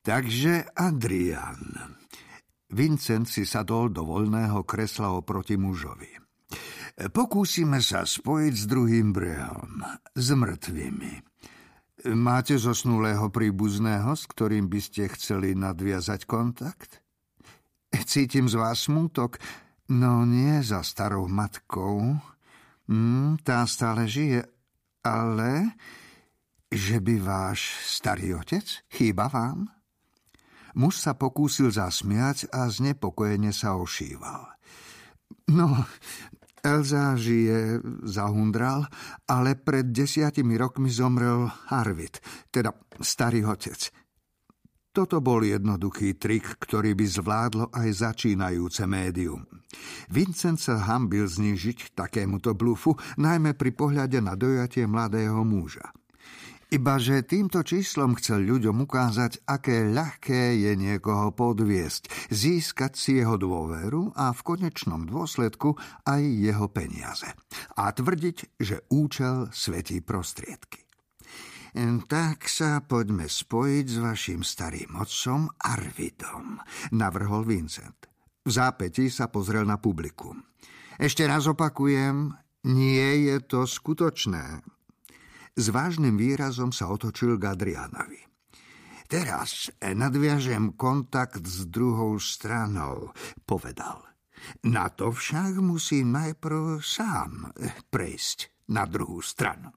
Takže Adrian. Vincent si sadol do voľného kresla oproti mužovi. Pokúsime sa spojiť s druhým brehom, s mŕtvými. Máte zosnulého príbuzného, s ktorým by ste chceli nadviazať kontakt? Cítim z vás smútok, no nie za starou matkou. Mm, tá stále žije, ale že by váš starý otec chýba vám? Muž sa pokúsil zasmiať a znepokojene sa ošíval. No, Elza žije, zahundral, ale pred desiatimi rokmi zomrel Harvit, teda starý otec. Toto bol jednoduchý trik, ktorý by zvládlo aj začínajúce médium. Vincent sa hambil znižiť takémuto blufu, najmä pri pohľade na dojatie mladého muža. Ibaže týmto číslom chcel ľuďom ukázať, aké ľahké je niekoho podviesť, získať si jeho dôveru a v konečnom dôsledku aj jeho peniaze. A tvrdiť, že účel svetí prostriedky. Tak sa poďme spojiť s vašim starým otcom Arvidom, navrhol Vincent. V zápäti sa pozrel na publikum. Ešte raz opakujem, nie je to skutočné. S vážnym výrazom sa otočil k Adrianovi. Teraz nadviažem kontakt s druhou stranou, povedal. Na to však musím najprv sám prejsť na druhú stranu.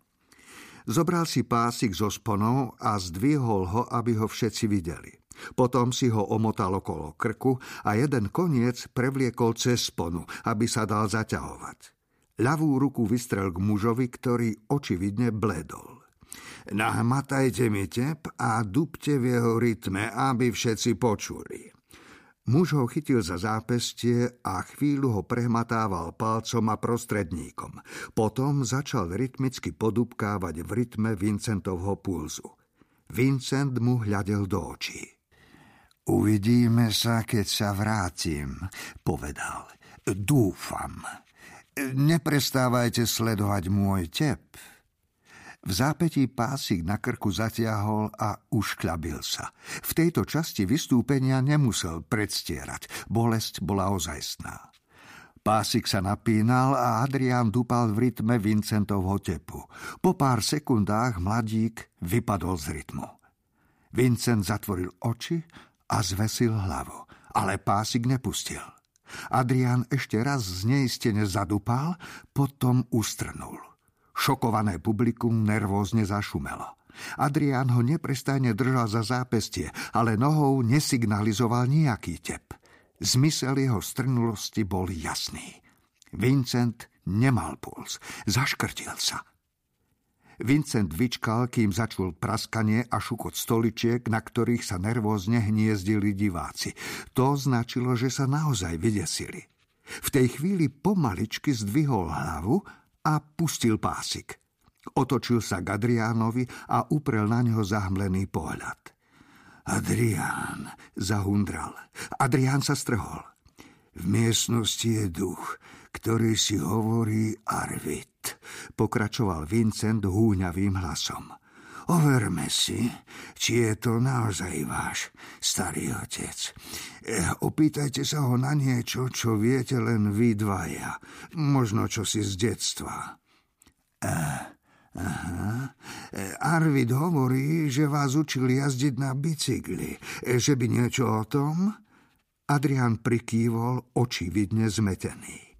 Zobral si pásik zo sponou a zdvihol ho, aby ho všetci videli. Potom si ho omotal okolo krku a jeden koniec prevliekol cez sponu, aby sa dal zaťahovať. Ľavú ruku vystrel k mužovi, ktorý očividne bledol. Nahmatajte mi tep a dupte v jeho rytme, aby všetci počuli. Muž ho chytil za zápestie a chvíľu ho prehmatával palcom a prostredníkom. Potom začal rytmicky podupkávať v rytme Vincentovho pulzu. Vincent mu hľadel do očí. Uvidíme sa, keď sa vrátim, povedal. Dúfam. Neprestávajte sledovať môj tep. V zápetí pásik na krku zatiahol a uškľabil sa. V tejto časti vystúpenia nemusel predstierať. Bolesť bola ozajstná. Pásik sa napínal a Adrián dupal v rytme Vincentovho tepu. Po pár sekundách mladík vypadol z rytmu. Vincent zatvoril oči a zvesil hlavu, ale pásik nepustil. Adrián ešte raz zneistene zadupal, potom ustrnul. Šokované publikum nervózne zašumelo. Adrián ho neprestajne držal za zápestie, ale nohou nesignalizoval nejaký tep. Zmysel jeho strnulosti bol jasný. Vincent nemal puls, zaškrtil sa – Vincent vyčkal, kým začul praskanie a šukot stoličiek, na ktorých sa nervózne hniezdili diváci. To značilo, že sa naozaj vydesili. V tej chvíli pomaličky zdvihol hlavu a pustil pásik. Otočil sa k Adriánovi a uprel na neho zahmlený pohľad. Adrián, zahundral. Adrián sa strhol. V miestnosti je duch, ktorý si hovorí Arvid, pokračoval Vincent húňavým hlasom. Overme si, či je to naozaj váš starý otec. E, opýtajte sa ho na niečo, čo viete len vy dvaja. Možno čo si z detstva. E, aha. E, Arvid hovorí, že vás učil jazdiť na bicykli. E, že by niečo o tom? Adrian prikývol, očividne zmetený.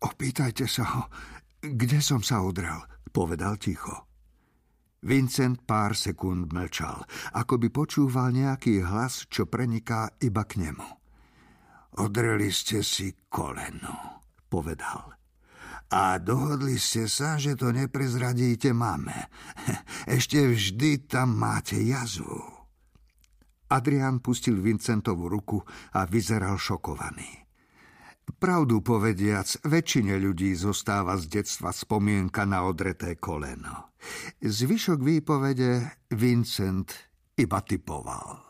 Opýtajte sa ho, kde som sa udrel, povedal ticho. Vincent pár sekúnd mlčal, ako by počúval nejaký hlas, čo preniká iba k nemu. Odreli ste si koleno, povedal. A dohodli ste sa, že to neprezradíte máme. Ešte vždy tam máte jazvu. Adrian pustil Vincentovú ruku a vyzeral šokovaný. Pravdu povediac, väčšine ľudí zostáva z detstva spomienka na odreté koleno. Zvyšok výpovede Vincent iba typoval.